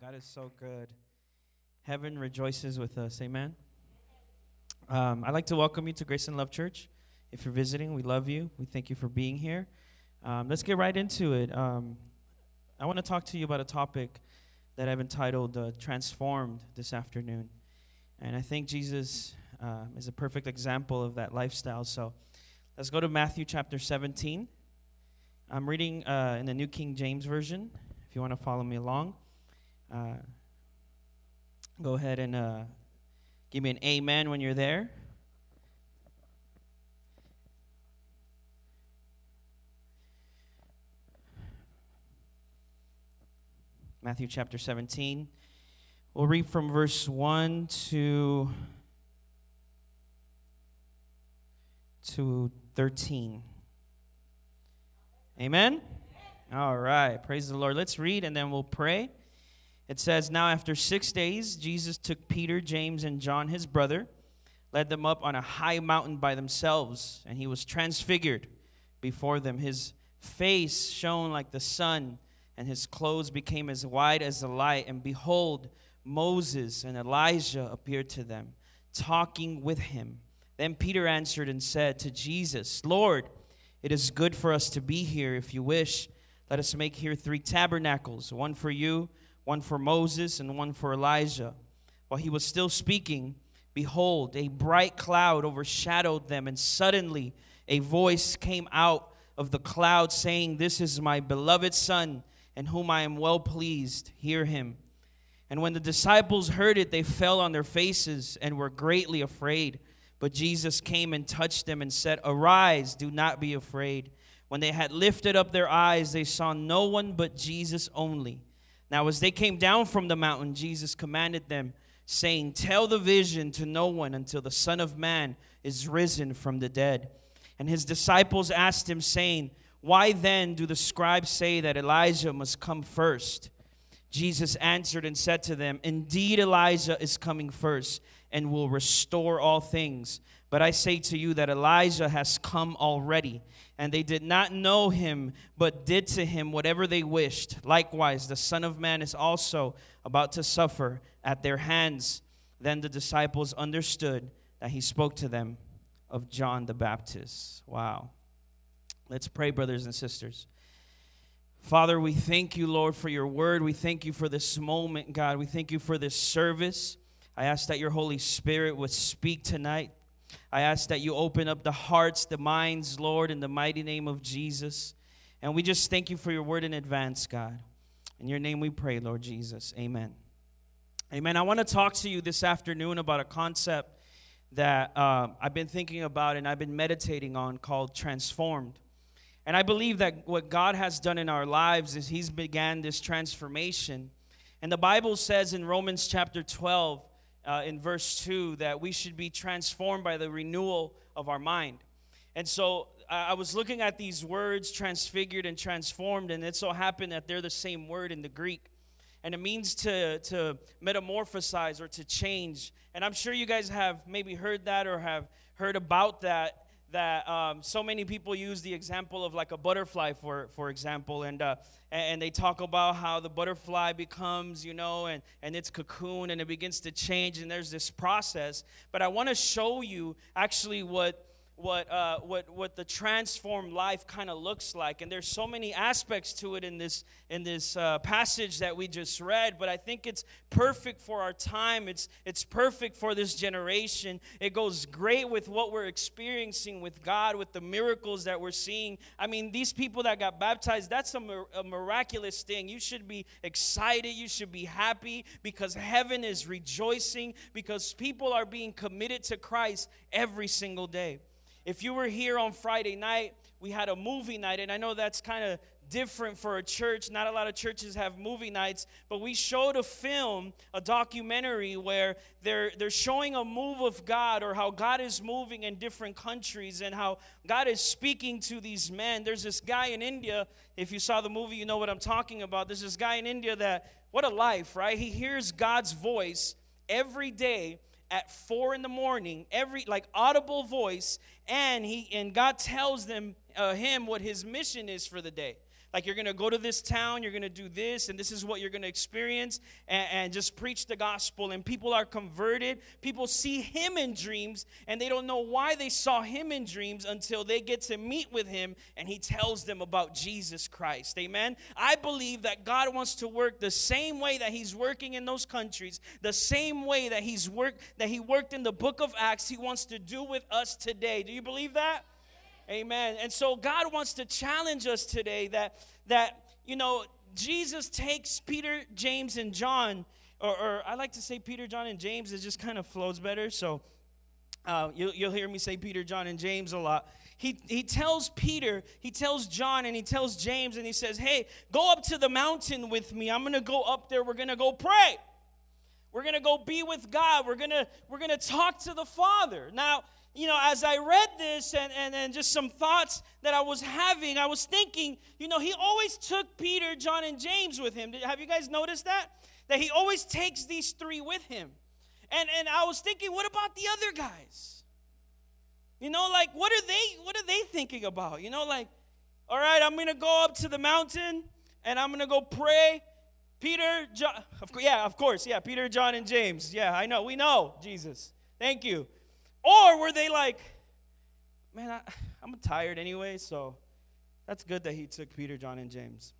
God is so good. Heaven rejoices with us. Amen. Um, I'd like to welcome you to Grace and Love Church. If you're visiting, we love you. We thank you for being here. Um, let's get right into it. Um, I want to talk to you about a topic that I've entitled uh, Transformed this afternoon. And I think Jesus uh, is a perfect example of that lifestyle. So let's go to Matthew chapter 17. I'm reading uh, in the New King James Version, if you want to follow me along. Uh, go ahead and uh, give me an amen when you're there. Matthew chapter 17. We'll read from verse 1 to, to 13. Amen? All right. Praise the Lord. Let's read and then we'll pray. It says, Now after six days, Jesus took Peter, James, and John, his brother, led them up on a high mountain by themselves, and he was transfigured before them. His face shone like the sun, and his clothes became as white as the light. And behold, Moses and Elijah appeared to them, talking with him. Then Peter answered and said to Jesus, Lord, it is good for us to be here. If you wish, let us make here three tabernacles one for you one for Moses and one for Elijah. While he was still speaking, behold, a bright cloud overshadowed them, and suddenly a voice came out of the cloud saying, This is my beloved Son, in whom I am well pleased. Hear him. And when the disciples heard it, they fell on their faces and were greatly afraid. But Jesus came and touched them and said, Arise, do not be afraid. When they had lifted up their eyes, they saw no one but Jesus only. Now, as they came down from the mountain, Jesus commanded them, saying, Tell the vision to no one until the Son of Man is risen from the dead. And his disciples asked him, saying, Why then do the scribes say that Elijah must come first? Jesus answered and said to them, Indeed, Elijah is coming first and will restore all things. But I say to you that Elijah has come already and they did not know him, but did to him whatever they wished. Likewise, the Son of Man is also about to suffer at their hands. Then the disciples understood that he spoke to them of John the Baptist. Wow. Let's pray, brothers and sisters. Father, we thank you, Lord, for your word. We thank you for this moment, God. We thank you for this service. I ask that your Holy Spirit would speak tonight. I ask that you open up the hearts, the minds, Lord, in the mighty name of Jesus. And we just thank you for your word in advance, God. In your name we pray, Lord Jesus. Amen. Amen. I want to talk to you this afternoon about a concept that uh, I've been thinking about and I've been meditating on called transformed. And I believe that what God has done in our lives is He's began this transformation. And the Bible says in Romans chapter 12, uh, in verse 2 that we should be transformed by the renewal of our mind. And so I was looking at these words, transfigured and transformed, and it so happened that they're the same word in the Greek. And it means to, to metamorphosize or to change. And I'm sure you guys have maybe heard that or have heard about that that um, so many people use the example of like a butterfly for for example and uh, and they talk about how the butterfly becomes you know and and its cocoon and it begins to change and there's this process. But i want to show you actually what what, uh, what, what the transformed life kind of looks like. And there's so many aspects to it in this, in this uh, passage that we just read, but I think it's perfect for our time. It's, it's perfect for this generation. It goes great with what we're experiencing with God, with the miracles that we're seeing. I mean, these people that got baptized, that's a, mir- a miraculous thing. You should be excited, you should be happy because heaven is rejoicing, because people are being committed to Christ every single day. If you were here on Friday night, we had a movie night, and I know that's kind of different for a church. Not a lot of churches have movie nights, but we showed a film, a documentary where they're they're showing a move of God or how God is moving in different countries and how God is speaking to these men. There's this guy in India, if you saw the movie, you know what I'm talking about. There's this guy in India that what a life, right? He hears God's voice every day at four in the morning, every like audible voice, and he and God tells them uh, him what his mission is for the day. Like you're going to go to this town, you're going to do this, and this is what you're going to experience, and, and, just preach the gospel. And people are converted. People see him in dreams, and they don't know why they saw him in dreams until they get to meet with him and he tells them about Jesus Christ. Amen. I believe that God wants to work the same way that he's working in those countries, the same way that he's worked that he worked in the book of Acts, he wants to do with us today. Do you believe that? Amen. And so God wants to challenge us today that that you know Jesus takes Peter, James, and John, or, or I like to say Peter, John, and James. It just kind of flows better. So uh, you'll, you'll hear me say Peter, John, and James a lot. He, he tells Peter, he tells John, and he tells James, and he says, Hey, go up to the mountain with me. I'm going to go up there. We're going to go pray. We're going to go be with God. We're going to we're going to talk to the Father. Now, you know, as I read this and, and, and just some thoughts that I was having, I was thinking, you know, he always took Peter, John, and James with him. Have you guys noticed that? That he always takes these three with him. And, and I was thinking, what about the other guys? You know, like what are they what are they thinking about? You know, like, all right, I'm gonna go up to the mountain and I'm gonna go pray. Peter, John, of, yeah, of course, yeah, Peter, John, and James. Yeah, I know, we know, Jesus. Thank you. Or were they like, man, I, I'm tired anyway, so that's good that he took Peter, John, and James.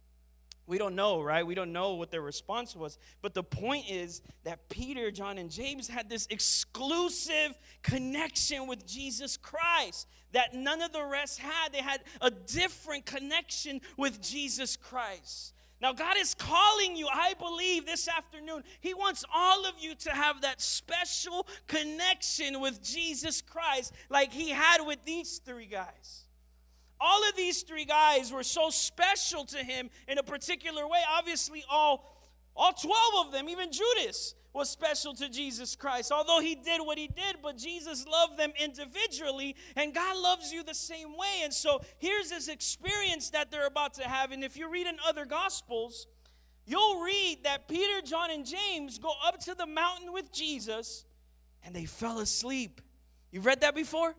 We don't know, right? We don't know what their response was. But the point is that Peter, John, and James had this exclusive connection with Jesus Christ that none of the rest had. They had a different connection with Jesus Christ. Now, God is calling you, I believe, this afternoon. He wants all of you to have that special connection with Jesus Christ like He had with these three guys. All of these three guys were so special to Him in a particular way. Obviously, all, all 12 of them, even Judas, was special to Jesus Christ. Although he did what he did, but Jesus loved them individually, and God loves you the same way. And so here's this experience that they're about to have. And if you read in other gospels, you'll read that Peter, John, and James go up to the mountain with Jesus and they fell asleep. You've read that before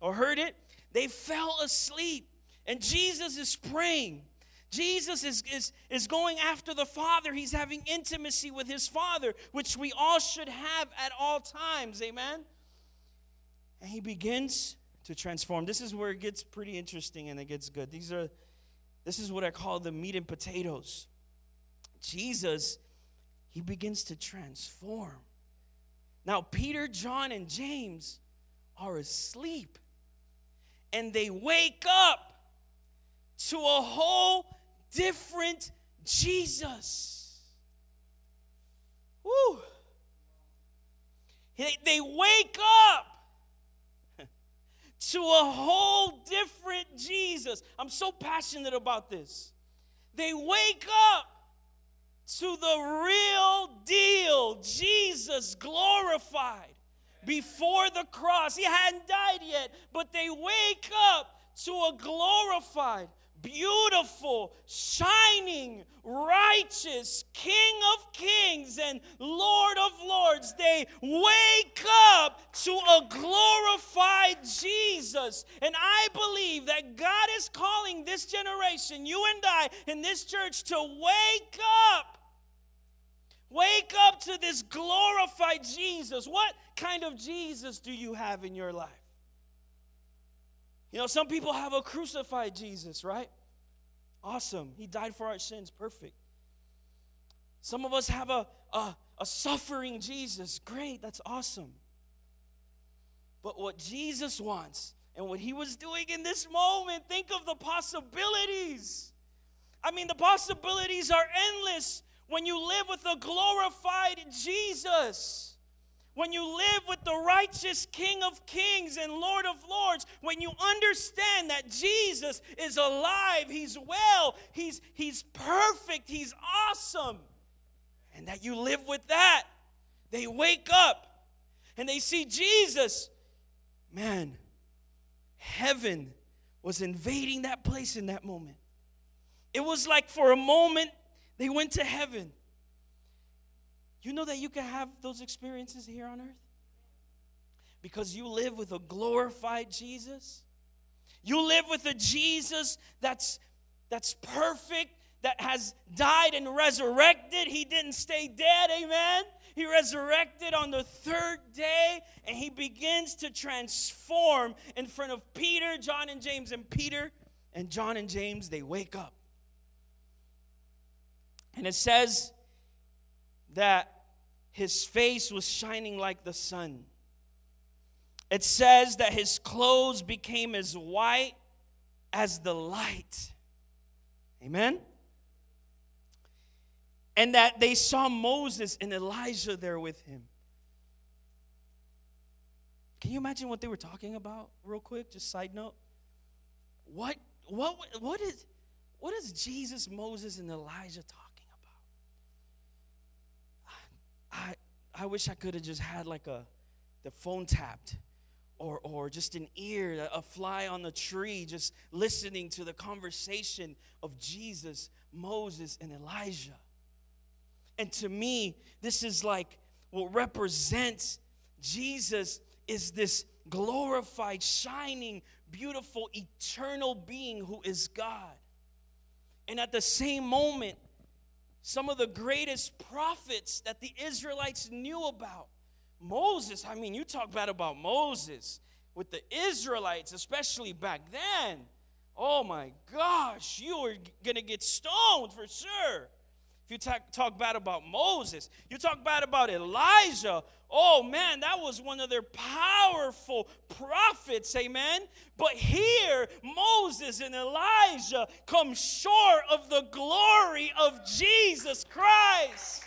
or heard it? They fell asleep. And Jesus is praying. Jesus is, is, is going after the Father. He's having intimacy with his Father, which we all should have at all times. Amen? And he begins to transform. This is where it gets pretty interesting and it gets good. These are this is what I call the meat and potatoes. Jesus, he begins to transform. Now, Peter, John, and James are asleep. And they wake up to a whole different Jesus. Woo. They, they wake up to a whole different Jesus. I'm so passionate about this. They wake up to the real deal Jesus glorified before the cross. He hadn't died yet, but they wake up to a glorified, beautiful, shining, righteous King of kings and Lord of lords. They wake up to a glorified Jesus. And I believe that God is calling this generation, you and I, in this church, to wake up. Wake up to this glorified Jesus. What kind of Jesus do you have in your life? You know, some people have a crucified Jesus, right? Awesome. He died for our sins. Perfect. Some of us have a, a, a suffering Jesus. Great. That's awesome. But what Jesus wants and what he was doing in this moment, think of the possibilities. I mean, the possibilities are endless when you live with a glorified Jesus. When you live with the righteous King of Kings and Lord of Lords, when you understand that Jesus is alive, He's well, He's, he's perfect, He's awesome, and that you live with that, they wake up and they see Jesus. Man, heaven was invading that place in that moment. It was like for a moment they went to heaven. You know that you can have those experiences here on earth? Because you live with a glorified Jesus. You live with a Jesus that's that's perfect, that has died and resurrected. He didn't stay dead, amen. He resurrected on the third day and he begins to transform in front of Peter, John, and James. And Peter and John and James, they wake up. And it says that his face was shining like the sun. It says that his clothes became as white as the light. Amen? And that they saw Moses and Elijah there with him. Can you imagine what they were talking about, real quick? Just side note. What, what, what, is, what is Jesus, Moses, and Elijah talking about? I, I wish I could have just had like a the phone tapped or, or just an ear, a fly on the tree, just listening to the conversation of Jesus, Moses, and Elijah. And to me, this is like what represents Jesus is this glorified, shining, beautiful, eternal being who is God. And at the same moment, some of the greatest prophets that the Israelites knew about Moses, I mean, you talk bad about Moses with the Israelites, especially back then. Oh my gosh, you were going to get stoned for sure. If you talk, talk bad about Moses, you talk bad about Elijah. Oh man, that was one of their powerful prophets, amen. But here, Moses and Elijah come short of the glory of Jesus Christ.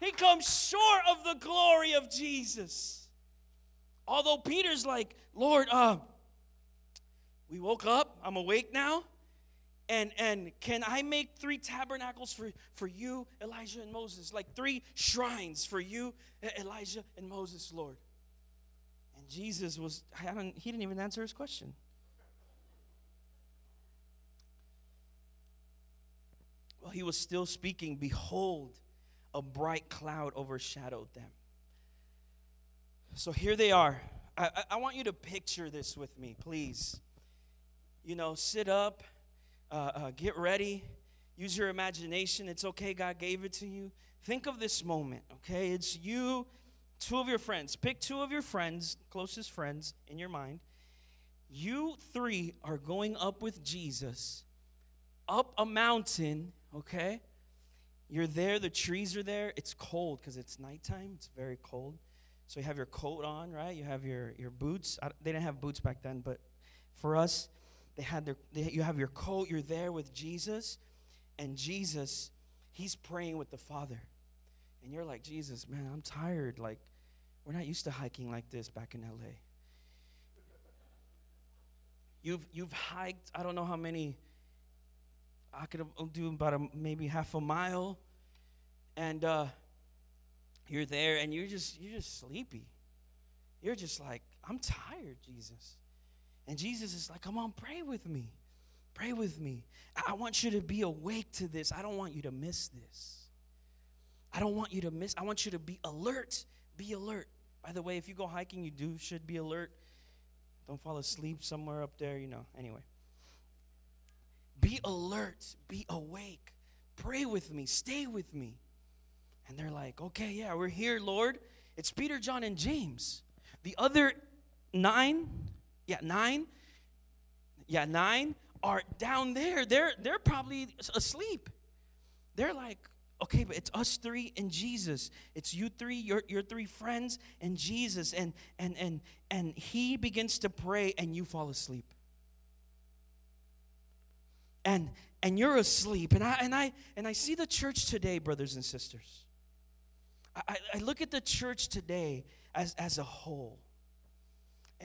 He comes short of the glory of Jesus. Although Peter's like, Lord, uh, we woke up, I'm awake now. And, and can I make three tabernacles for, for you, Elijah and Moses? Like three shrines for you, Elijah and Moses, Lord. And Jesus was, I don't, he didn't even answer his question. Well, he was still speaking. Behold, a bright cloud overshadowed them. So here they are. I, I, want you to picture this with me, please. You know, sit up, uh, uh, get ready, use your imagination. It's okay, God gave it to you. Think of this moment, okay? It's you, two of your friends. Pick two of your friends, closest friends in your mind. You three are going up with Jesus up a mountain, okay? You're there, the trees are there. It's cold because it's nighttime, it's very cold. So you have your coat on, right? You have your, your boots. I, they didn't have boots back then, but for us, they had their, they, you have your coat, you're there with Jesus, and Jesus, he's praying with the Father. And you're like, Jesus, man, I'm tired. Like, we're not used to hiking like this back in LA. You've, you've hiked, I don't know how many I could do about a, maybe half a mile, and uh, you're there, and you're just you're just sleepy. You're just like, I'm tired, Jesus. And Jesus is like, come on, pray with me. Pray with me. I want you to be awake to this. I don't want you to miss this. I don't want you to miss. I want you to be alert. Be alert. By the way, if you go hiking, you do should be alert. Don't fall asleep somewhere up there, you know. Anyway. Be alert, be awake. Pray with me, stay with me. And they're like, okay, yeah, we're here, Lord. It's Peter, John, and James. The other nine, yeah, nine, yeah, nine are down there. They're they're probably asleep. They're like, okay, but it's us three and Jesus. It's you three, your, your three friends, and Jesus. And and and and he begins to pray, and you fall asleep and and you're asleep and i and i and i see the church today brothers and sisters i, I look at the church today as as a whole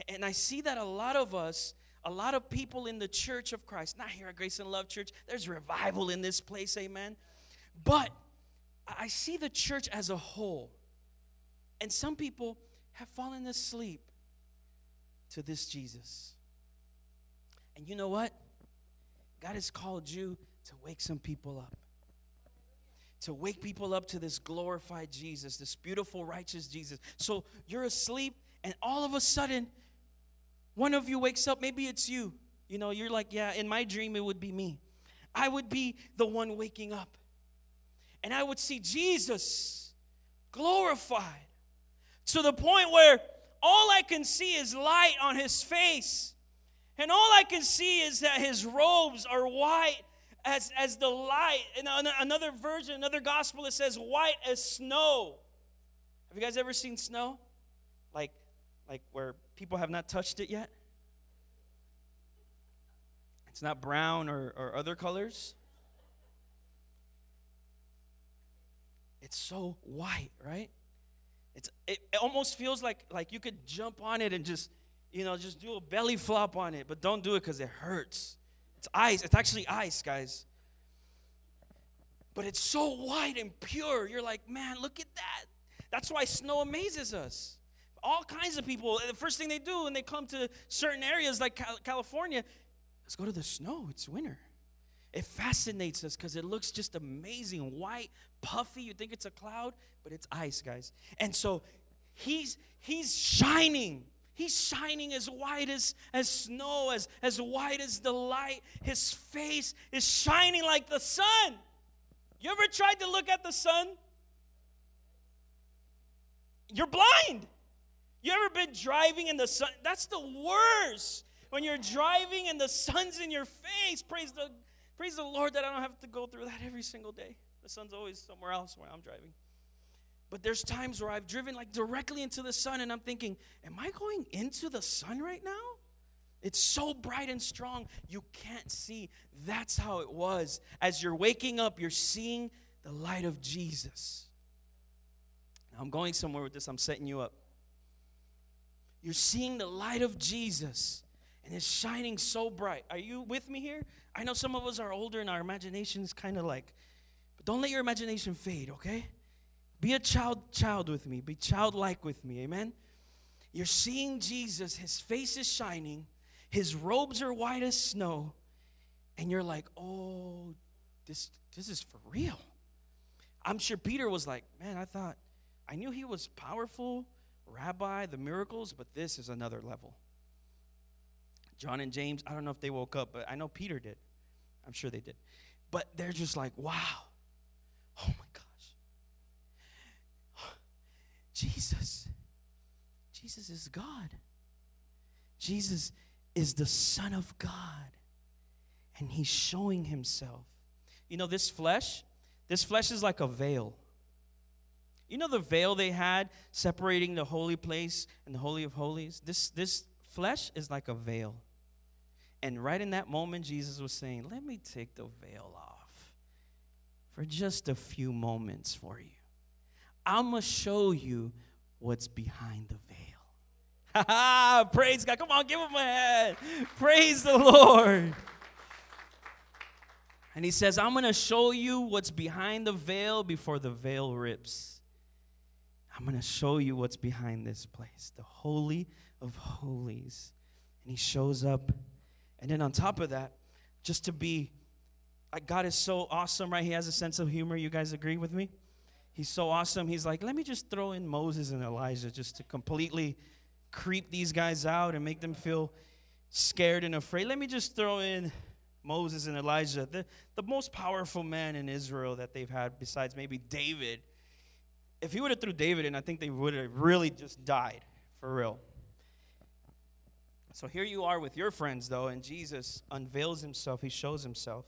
and i see that a lot of us a lot of people in the church of christ not here at grace and love church there's revival in this place amen but i see the church as a whole and some people have fallen asleep to this jesus and you know what God has called you to wake some people up. To wake people up to this glorified Jesus, this beautiful, righteous Jesus. So you're asleep, and all of a sudden, one of you wakes up. Maybe it's you. You know, you're like, yeah, in my dream, it would be me. I would be the one waking up. And I would see Jesus glorified to the point where all I can see is light on his face. And all I can see is that his robes are white as, as the light. In another version, another gospel, it says white as snow. Have you guys ever seen snow? Like, like where people have not touched it yet? It's not brown or, or other colors. It's so white, right? It's, it, it almost feels like, like you could jump on it and just, you know, just do a belly flop on it, but don't do it because it hurts. It's ice. It's actually ice, guys. But it's so white and pure. You're like, man, look at that. That's why snow amazes us. All kinds of people, the first thing they do when they come to certain areas like California, let's go to the snow. It's winter. It fascinates us because it looks just amazing, white, puffy. You think it's a cloud, but it's ice, guys. And so he's he's shining. He's shining as white as, as snow, as, as white as the light. His face is shining like the sun. You ever tried to look at the sun? You're blind. You ever been driving in the sun? That's the worst. When you're driving and the sun's in your face, praise the Praise the Lord that I don't have to go through that every single day. The sun's always somewhere else when I'm driving. But there's times where I've driven like directly into the sun and I'm thinking, am I going into the sun right now? It's so bright and strong, you can't see. That's how it was. As you're waking up, you're seeing the light of Jesus. Now, I'm going somewhere with this, I'm setting you up. You're seeing the light of Jesus and it's shining so bright. Are you with me here? I know some of us are older and our imagination is kind of like, but don't let your imagination fade, okay? Be a child child with me. Be childlike with me. Amen. You're seeing Jesus, his face is shining, his robes are white as snow, and you're like, "Oh, this this is for real." I'm sure Peter was like, "Man, I thought I knew he was powerful, rabbi, the miracles, but this is another level." John and James, I don't know if they woke up, but I know Peter did. I'm sure they did. But they're just like, wow. Oh my gosh. Jesus. Jesus is God. Jesus is the Son of God. And he's showing himself. You know, this flesh, this flesh is like a veil. You know the veil they had separating the holy place and the holy of holies? This this flesh is like a veil. And right in that moment, Jesus was saying, Let me take the veil off for just a few moments for you. I'm going to show you what's behind the veil. Praise God. Come on, give him a hand. Praise the Lord. And he says, I'm going to show you what's behind the veil before the veil rips. I'm going to show you what's behind this place, the Holy of Holies. And he shows up and then on top of that, just to be, like, God is so awesome, right? He has a sense of humor. You guys agree with me? He's so awesome. He's like, let me just throw in Moses and Elijah just to completely creep these guys out and make them feel scared and afraid. Let me just throw in Moses and Elijah, the, the most powerful man in Israel that they've had, besides maybe David. If he would have threw David in, I think they would have really just died for real. So here you are with your friends, though, and Jesus unveils himself, he shows himself.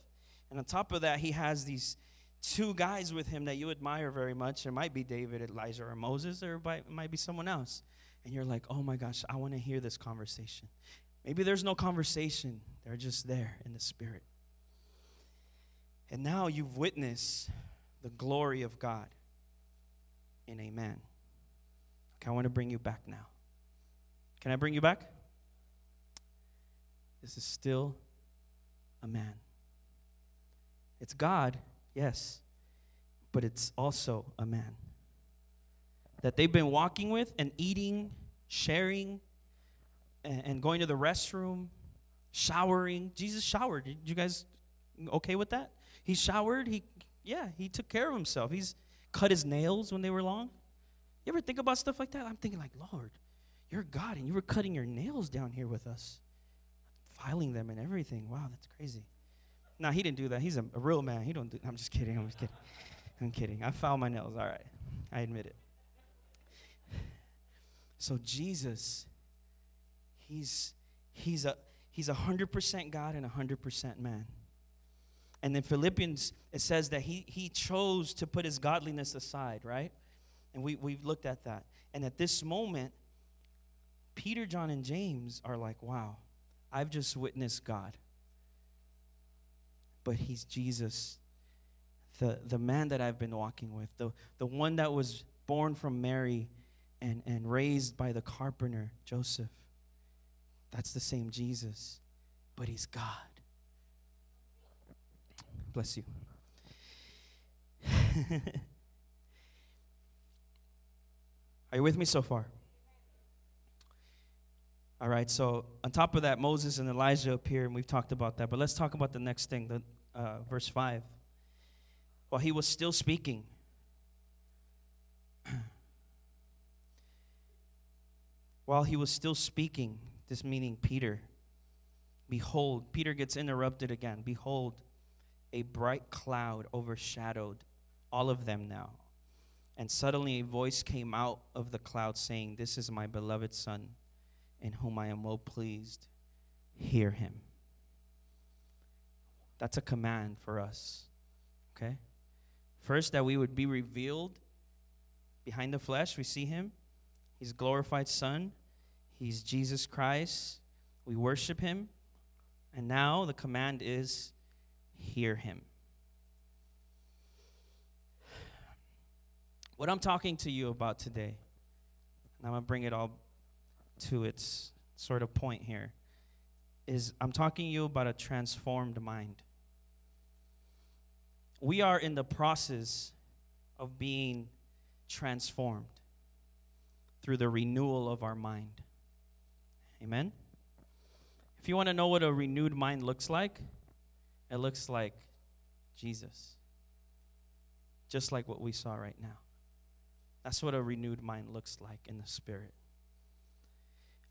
And on top of that, he has these two guys with him that you admire very much. It might be David, Elijah, or Moses, or it might be someone else. And you're like, oh my gosh, I want to hear this conversation. Maybe there's no conversation, they're just there in the spirit. And now you've witnessed the glory of God in a man. Okay, I want to bring you back now. Can I bring you back? This is still a man. It's God, yes, but it's also a man that they've been walking with and eating, sharing, and, going to the restroom, showering. Jesus showered. Did you guys okay with that? He showered. He, yeah, he took care of himself. He's cut his nails when they were long. You ever think about stuff like that? I'm thinking like, Lord, you're God, and you were cutting your nails down here with us filing them and everything. Wow, that's crazy. No, he didn't do that. He's a, a real man. He don't do I'm just kidding. I'm just kidding. I'm kidding. I filed my nails. All right. I admit it. So Jesus, he's he's a he's a hundred percent God and a hundred percent man. And in Philippians, it says that he he chose to put his godliness aside, right? And we, we've looked at that. And at this moment, Peter, John, and James are like, wow, I've just witnessed God. But he's Jesus, the, the man that I've been walking with, the, the one that was born from Mary and, and raised by the carpenter, Joseph. That's the same Jesus, but he's God. Bless you. Are you with me so far? All right, so on top of that, Moses and Elijah appear, and we've talked about that. But let's talk about the next thing, the, uh, verse 5. While he was still speaking, while he was still speaking, this meaning Peter, behold, Peter gets interrupted again. Behold, a bright cloud overshadowed all of them now. And suddenly a voice came out of the cloud saying, This is my beloved Son, in whom I am well pleased. Hear him. That's a command for us. Okay? First, that we would be revealed behind the flesh. We see him. He's glorified Son. He's Jesus Christ. We worship him. And now the command is hear him. What I'm talking to you about today, and I'm going to bring it all to its sort of point here, is I'm talking to you about a transformed mind. We are in the process of being transformed through the renewal of our mind. Amen? If you want to know what a renewed mind looks like, it looks like Jesus, just like what we saw right now. That's what a renewed mind looks like in the spirit.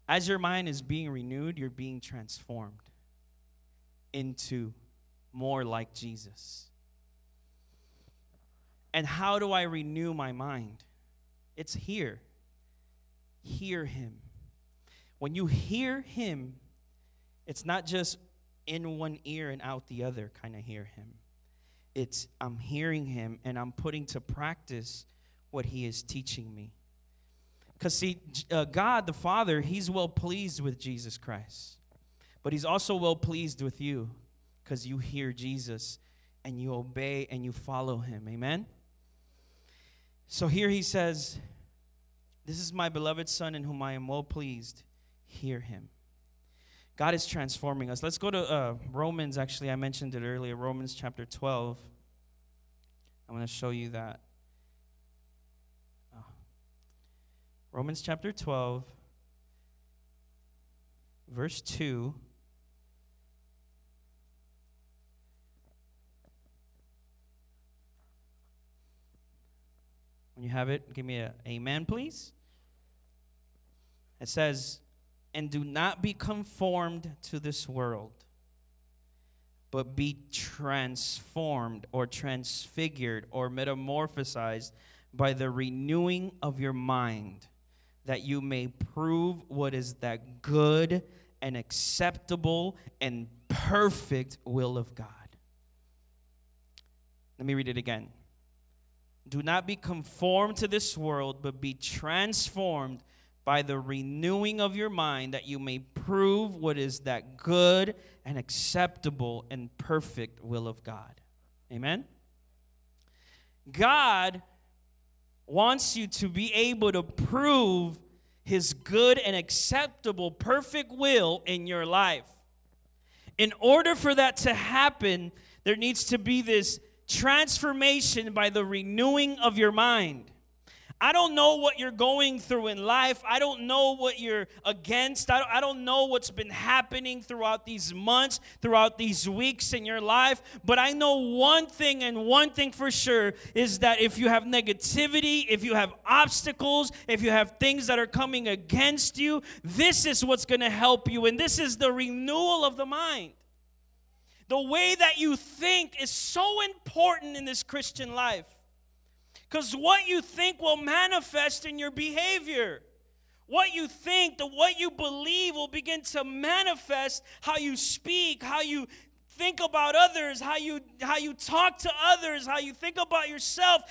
As your mind is being renewed, you're being transformed into more like Jesus. And how do I renew my mind? It's here. Hear Him. When you hear Him, it's not just in one ear and out the other kind of hear Him. It's I'm hearing Him and I'm putting to practice what he is teaching me. Because, see, uh, God the Father, he's well pleased with Jesus Christ. But he's also well pleased with you because you hear Jesus and you obey and you follow him. Amen? So here he says, This is my beloved Son in whom I am well pleased. Hear him. God is transforming us. Let's go to uh, Romans, actually, I mentioned it earlier, Romans chapter 12. I'm going to show you that. Romans chapter 12, verse 2. When you have it, give me a amen, please. It says, And do not be conformed to this world, but be transformed or transfigured or metamorphosized by the renewing of your mind that you may prove what is that good and acceptable and perfect will of God. Let me read it again. Do not be conformed to this world, but be transformed by the renewing of your mind, that you may prove what is that good and acceptable and perfect will of God. Amen? God wants you to be able to prove his good and acceptable, perfect will in your life. In order for that to happen, there needs to be this transformation by the renewing of your mind. I don't know what you're going through in life. I don't know what you're against. I don't, know what's been happening throughout these months, throughout these weeks in your life. But I know one thing, and one thing for sure is that if you have negativity, if you have obstacles, if you have things that are coming against you, this is what's going to help you. And this is the renewal of the mind. The way that you think is so important in this Christian life. Because what you think will manifest in your behavior. What you think, the what you believe will begin to manifest how you speak, how you think about others, how you how you talk to others, how you think about yourself,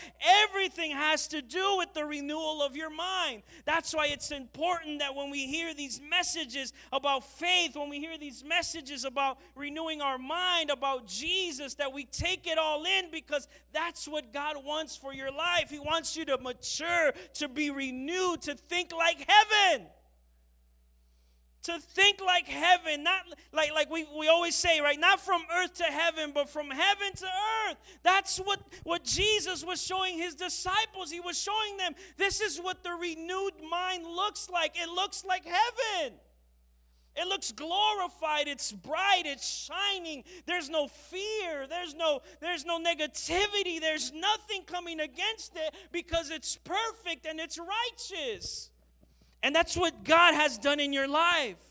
everything has to do with the renewal of your mind. That's why it's important that when we hear these messages about faith, when we hear these messages about renewing our mind, about Jesus, that we take it all in because that's what God wants for your life. He wants you to mature, to be renewed, to think like heaven to think like heaven, not like, like we, we always say, right? Not from earth to heaven, but from heaven to earth. That's what, what Jesus was showing his disciples. He was showing them this is what the renewed mind looks like. It looks like heaven. It looks glorified, it's bright, it's shining. There's no fear, there's no there's no negativity, there's nothing coming against it because it's perfect and it's righteous. And that's what God has done in your life.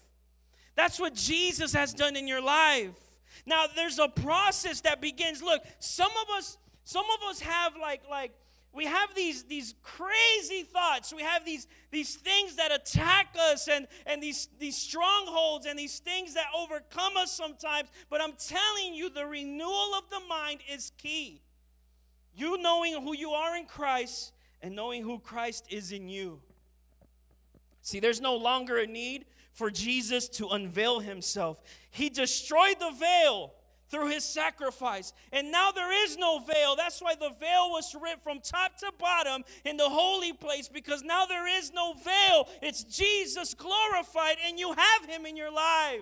That's what Jesus has done in your life. Now there's a process that begins. Look, some of us some of us have like like we have these these crazy thoughts we have these these things that attack us and and these these strongholds and these things that overcome us sometimes but i'm telling you the renewal of the mind is key you knowing who you are in christ and knowing who christ is in you See, there's no longer a need for Jesus to unveil himself. He destroyed the veil through his sacrifice. And now there is no veil. That's why the veil was ripped from top to bottom in the holy place because now there is no veil. It's Jesus glorified, and you have him in your life.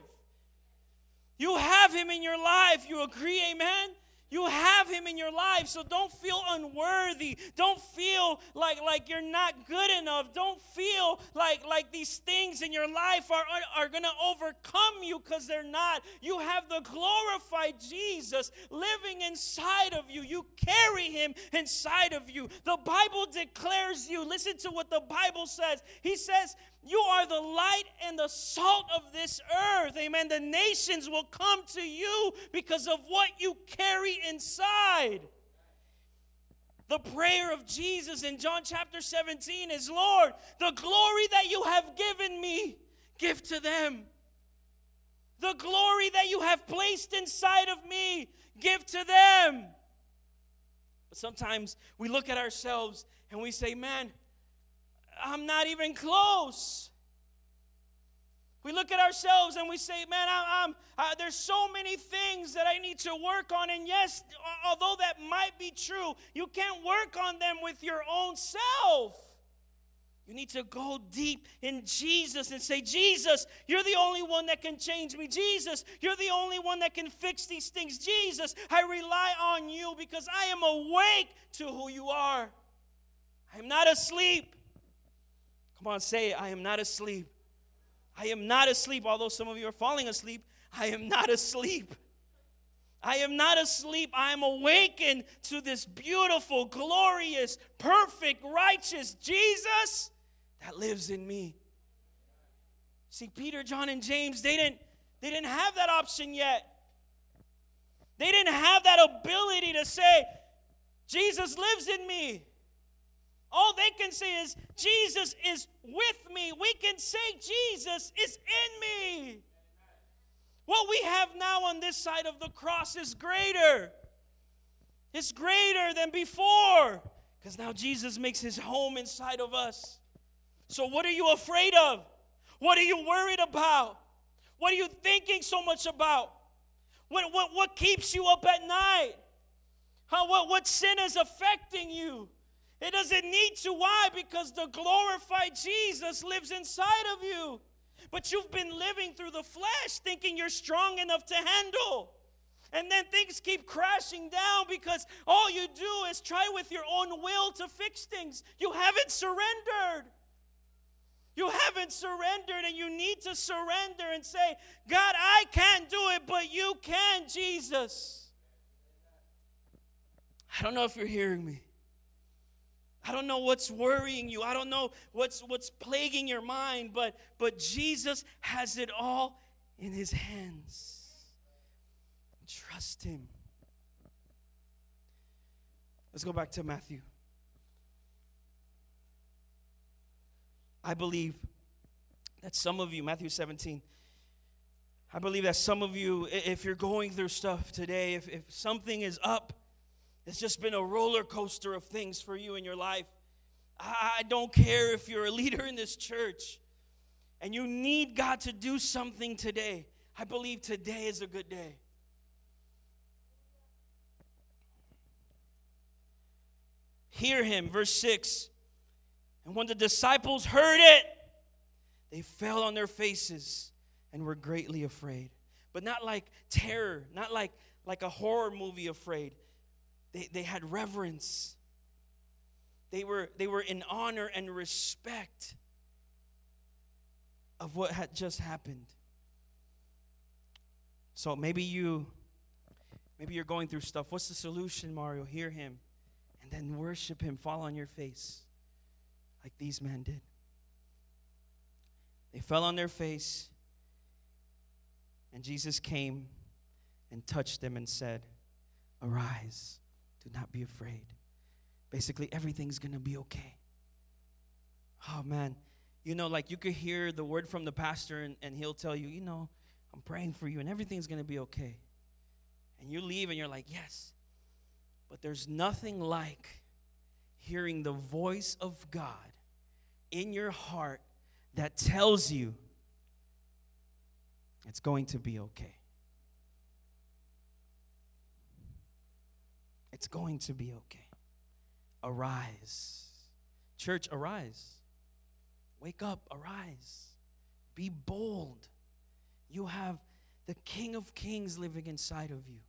You have him in your life. You agree, amen? You have him in your life, so don't feel unworthy. Don't feel like, like you're not good enough. Don't feel like, like these things in your life are, are, are going to overcome you because they're not. You have the glorified Jesus living inside of you. You carry him inside of you. The Bible declares you. Listen to what the Bible says. He says, you are the light and the salt of this earth. Amen. The nations will come to you because of what you carry inside. The prayer of Jesus in John chapter 17 is Lord, the glory that you have given me, give to them. The glory that you have placed inside of me, give to them. But sometimes we look at ourselves and we say, man, I'm not even close. We look at ourselves and we say, man, I, am there's so many things that I need to work on. And yes, although that might be true, you can't work on them with your own self. You need to go deep in Jesus and say, Jesus, you're the only one that can change me. Jesus, you're the only one that can fix these things. Jesus, I rely on you because I am awake to who you are. I am not asleep. Come on, say. I am not asleep. I am not asleep, although some of you are falling asleep. I am not asleep. I am not asleep. I am awakened to this beautiful, glorious, perfect, righteous Jesus that lives in me. See, Peter, John, and James, they didn't, they didn't have that option yet. They didn't have that ability to say, Jesus lives in me. All they can say is, Jesus is with me. We can say, Jesus is in me. What we have now on this side of the cross is greater. It's greater than before because now Jesus makes his home inside of us. So, what are you afraid of? What are you worried about? What are you thinking so much about? What, what, what keeps you up at night? How, what, what sin is affecting you? It doesn't need to. Why? Because the glorified Jesus lives inside of you. But you've been living through the flesh thinking you're strong enough to handle. And then things keep crashing down because all you do is try with your own will to fix things. You haven't surrendered. You haven't surrendered, and you need to surrender and say, God, I can't do it, but you can, Jesus. I don't know if you're hearing me. I don't know what's worrying you. I don't know what's what's plaguing your mind, but but Jesus has it all in his hands. Trust him. Let's go back to Matthew. I believe that some of you, Matthew 17, I believe that some of you, if you're going through stuff today, if, if something is up, it's just been a roller coaster of things for you in your life. I don't care if you're a leader in this church and you need God to do something today. I believe today is a good day. Hear him, verse 6. And when the disciples heard it, they fell on their faces and were greatly afraid. But not like terror, not like, like a horror movie afraid. They, they had reverence. They were, they were in honor and respect of what had just happened. So maybe you maybe you're going through stuff. What's the solution, Mario? Hear him and then worship him, fall on your face like these men did. They fell on their face, and Jesus came and touched them and said, Arise, do not be afraid. Basically, everything's gonna be okay. Oh man, you know, like you could hear the word from the pastor, and, and he'll tell you, you know, I'm praying for you, and everything's gonna be okay. And you leave, and you're like, Yes. But there's nothing like hearing the voice of God in your heart that tells you it's going to be okay. It's going to be okay. Arise. Church, arise. Wake up, arise. Be bold. You have the King of Kings living inside of you.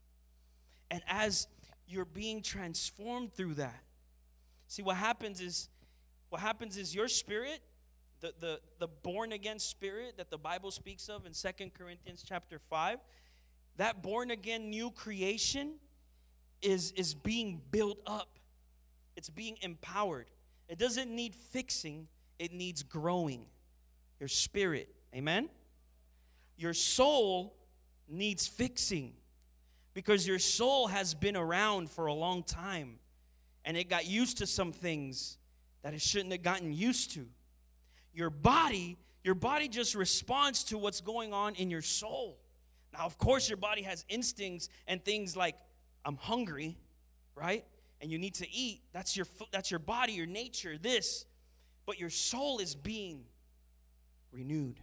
And as you're being transformed through that, see what happens is what happens is your spirit, the, the, the born again spirit that the Bible speaks of in Second Corinthians chapter 5, that born again new creation is, is being built up. It's being empowered. It doesn't need fixing, it needs growing. Your spirit, amen? Your soul needs fixing because your soul has been around for a long time and it got used to some things that it shouldn't have gotten used to. Your body, your body just responds to what's going on in your soul. Now, of course, your body has instincts and things like I'm hungry, right? And you need to eat. That's your that's your body, your nature, this. But your soul is being renewed.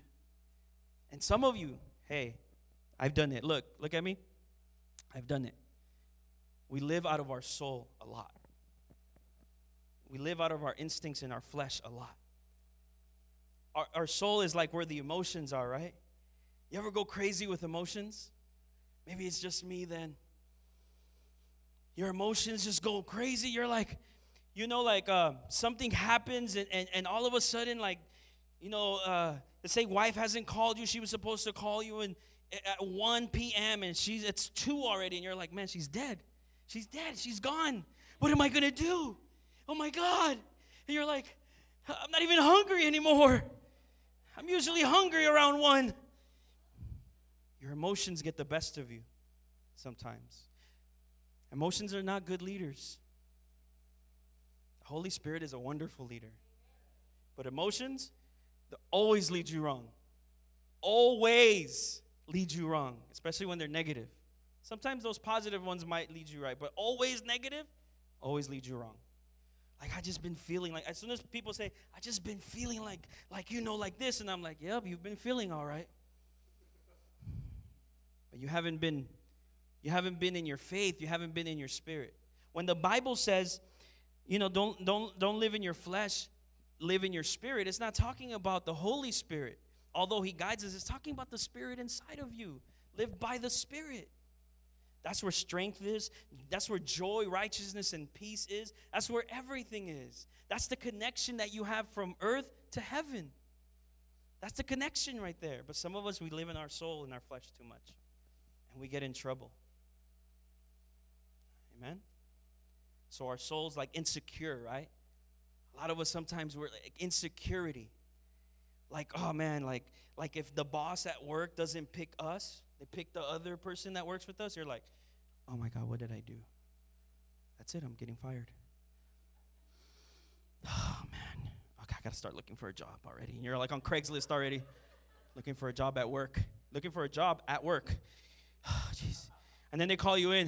And some of you, hey, I've done it. Look, look at me. I've done it. We live out of our soul a lot we live out of our instincts and our flesh a lot. Our, our soul is like where the emotions are, right? You ever go crazy with emotions? Maybe it's just me then. Your emotions just go crazy. You're like, you know, like uh, something happens and, and, and all of a sudden, like, you know, uh, let's say wife hasn't called you. She was supposed to call you and at 1 p.m. and she's it's 2 already and you're like, man, she's dead. She's dead. She's gone. What am I going to do? oh my God. And you're like, I'm not even hungry anymore. I'm usually hungry around one. Your emotions get the best of you sometimes. Emotions are not good leaders. The Holy Spirit is a wonderful leader. But emotions, they always lead you wrong. Always lead you wrong, especially when they're negative. Sometimes those positive ones might lead you right, but always negative, always lead you wrong. Like I just been feeling like as soon as people say, I just been feeling like like you know like this, and I'm like, yep, you've been feeling all right. But you haven't been you haven't been in your faith, you haven't been in your spirit. When the Bible says, you know, don't don't don't live in your flesh, live in your spirit, it's not talking about the Holy Spirit. Although he guides us, it's talking about the spirit inside of you. Live by the spirit. That's where strength is. That's where joy, righteousness, and peace is. That's where everything is. That's the connection that you have from earth to heaven. That's the connection right there. But some of us, we live in our soul and our flesh too much, and we get in trouble. Amen? So our soul's like insecure, right? A lot of us sometimes we're like insecurity. Like, oh man, like, like if the boss at work doesn't pick us, they pick the other person that works with us, you're like, oh my God, what did I do? That's it, I'm getting fired. Oh man, okay, I gotta start looking for a job already. And you're like on Craigslist already, looking for a job at work, looking for a job at work. Oh, jeez. And then they call you in.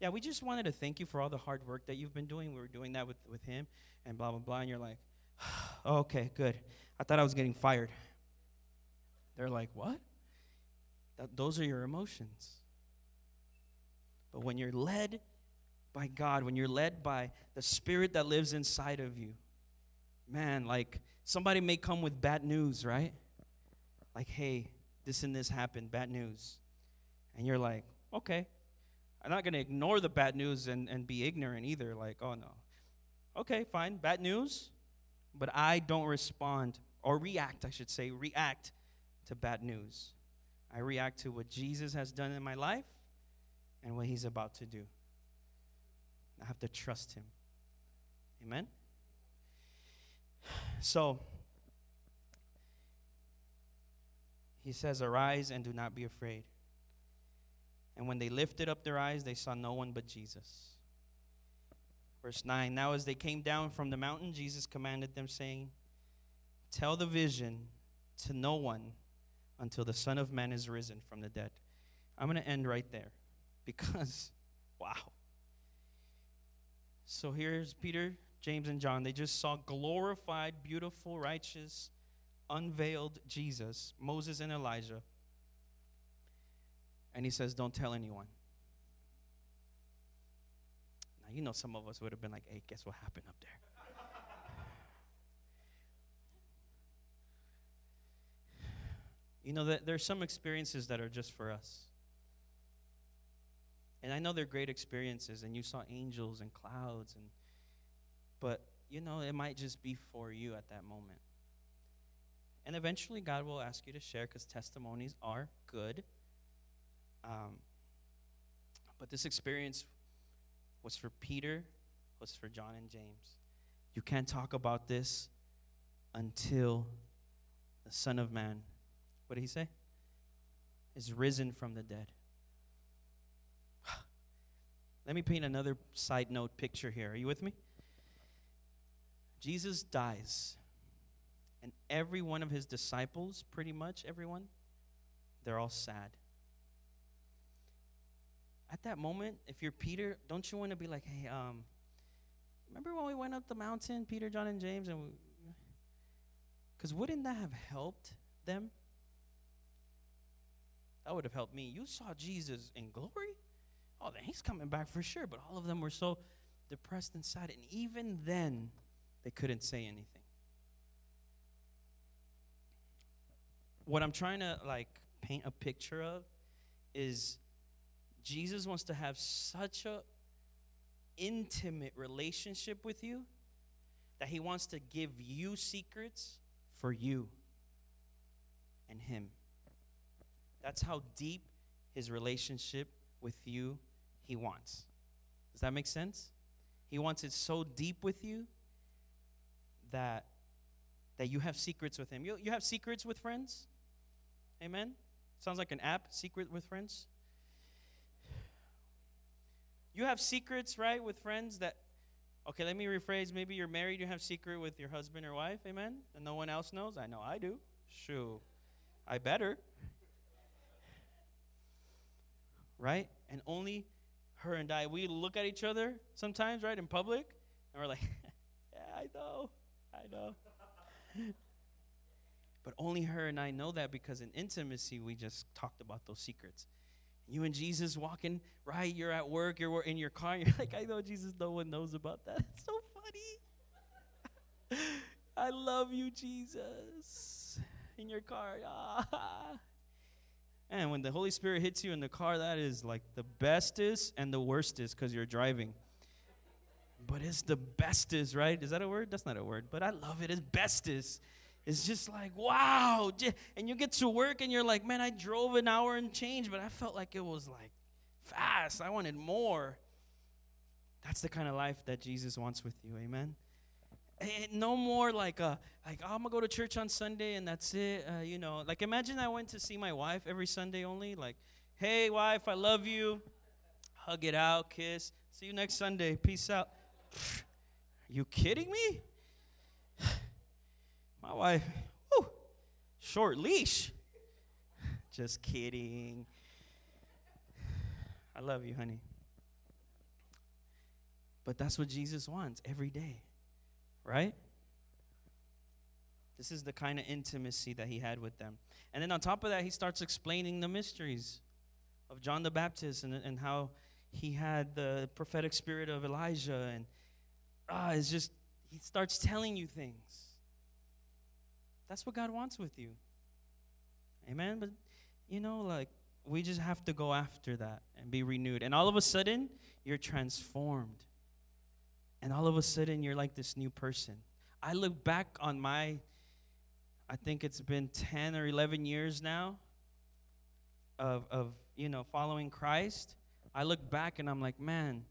Yeah, we just wanted to thank you for all the hard work that you've been doing. We were doing that with, with him and blah, blah, blah. And you're like, oh, okay, good. I thought I was getting fired. They're like, what? That, those are your emotions. But when you're led by God, when you're led by the Spirit that lives inside of you, man, like somebody may come with bad news, right? Like, hey, this and this happened, bad news. And you're like, okay. I'm not going to ignore the bad news and, and be ignorant either. Like, oh no. Okay, fine, bad news. But I don't respond or react, I should say, react to bad news. I react to what Jesus has done in my life and what he's about to do. I have to trust him. Amen? So, he says, Arise and do not be afraid. And when they lifted up their eyes, they saw no one but Jesus. Verse 9 Now, as they came down from the mountain, Jesus commanded them, saying, Tell the vision to no one until the Son of Man is risen from the dead. I'm going to end right there because, wow. So here's Peter, James, and John. They just saw glorified, beautiful, righteous, unveiled Jesus, Moses and Elijah. And he says, Don't tell anyone. Now, you know, some of us would have been like, Hey, guess what happened up there? You know, that there's some experiences that are just for us. And I know they're great experiences, and you saw angels and clouds, and but you know, it might just be for you at that moment. And eventually, God will ask you to share because testimonies are good. Um, but this experience was for Peter, was for John and James. You can't talk about this until the Son of Man what did he say? Is risen from the dead. Let me paint another side note picture here. Are you with me? Jesus dies, and every one of his disciples, pretty much everyone, they're all sad. At that moment, if you're Peter, don't you want to be like, hey, um, remember when we went up the mountain, Peter, John, and James, and because wouldn't that have helped them? That would have helped me. You saw Jesus in glory? Oh, then he's coming back for sure. But all of them were so depressed inside. And even then, they couldn't say anything. What I'm trying to like paint a picture of is Jesus wants to have such a intimate relationship with you that he wants to give you secrets for you and him. That's how deep his relationship with you he wants. Does that make sense? He wants it so deep with you that that you have secrets with him. You, you have secrets with friends? Amen? Sounds like an app, Secret with Friends. You have secrets, right, with friends that Okay, let me rephrase. Maybe you're married, you have secret with your husband or wife, amen? And no one else knows? I know I do. Shoo. I better right? And only her and I, we look at each other sometimes, right, in public, and we're like, yeah, I know, I know. but only her and I know that because in intimacy, we just talked about those secrets. You and Jesus walking, right? You're at work, you're in your car, you're like, I know Jesus, no one knows about that. It's so funny. I love you, Jesus. In your car. Ah. And when the Holy Spirit hits you in the car, that is like the bestest and the worstest because you're driving. But it's the bestest, right? Is that a word? That's not a word, but I love it. It's bestest. It's just like, wow. And you get to work and you're like, man, I drove an hour and change, but I felt like it was like fast. I wanted more. That's the kind of life that Jesus wants with you. Amen. And no more like uh like oh, I'm gonna go to church on Sunday and that's it. Uh, you know, like imagine I went to see my wife every Sunday only. Like, hey wife, I love you. Hug it out, kiss. See you next Sunday. Peace out. Are you kidding me? My wife, whew, short leash. Just kidding. I love you, honey. But that's what Jesus wants every day right? This is the kind of intimacy that he had with them. And then on top of that, he starts explaining the mysteries of John the Baptist and, and how he had the prophetic spirit of Elijah. And ah, it's just, he starts telling you things. That's what God wants with you. Amen? But, you know, like, we just have to go after that and be renewed. And all of a sudden, you're transformed and all of a sudden you're like this new person. I look back on my, I think it's been 10 or 11 years now of, of you know, following Christ. I look back and I'm like, man,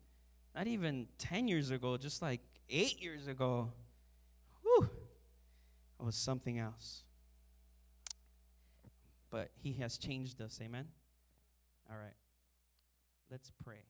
not even 10 years ago, just like eight years ago, I was something else. But he has changed us, amen? All right, let's pray.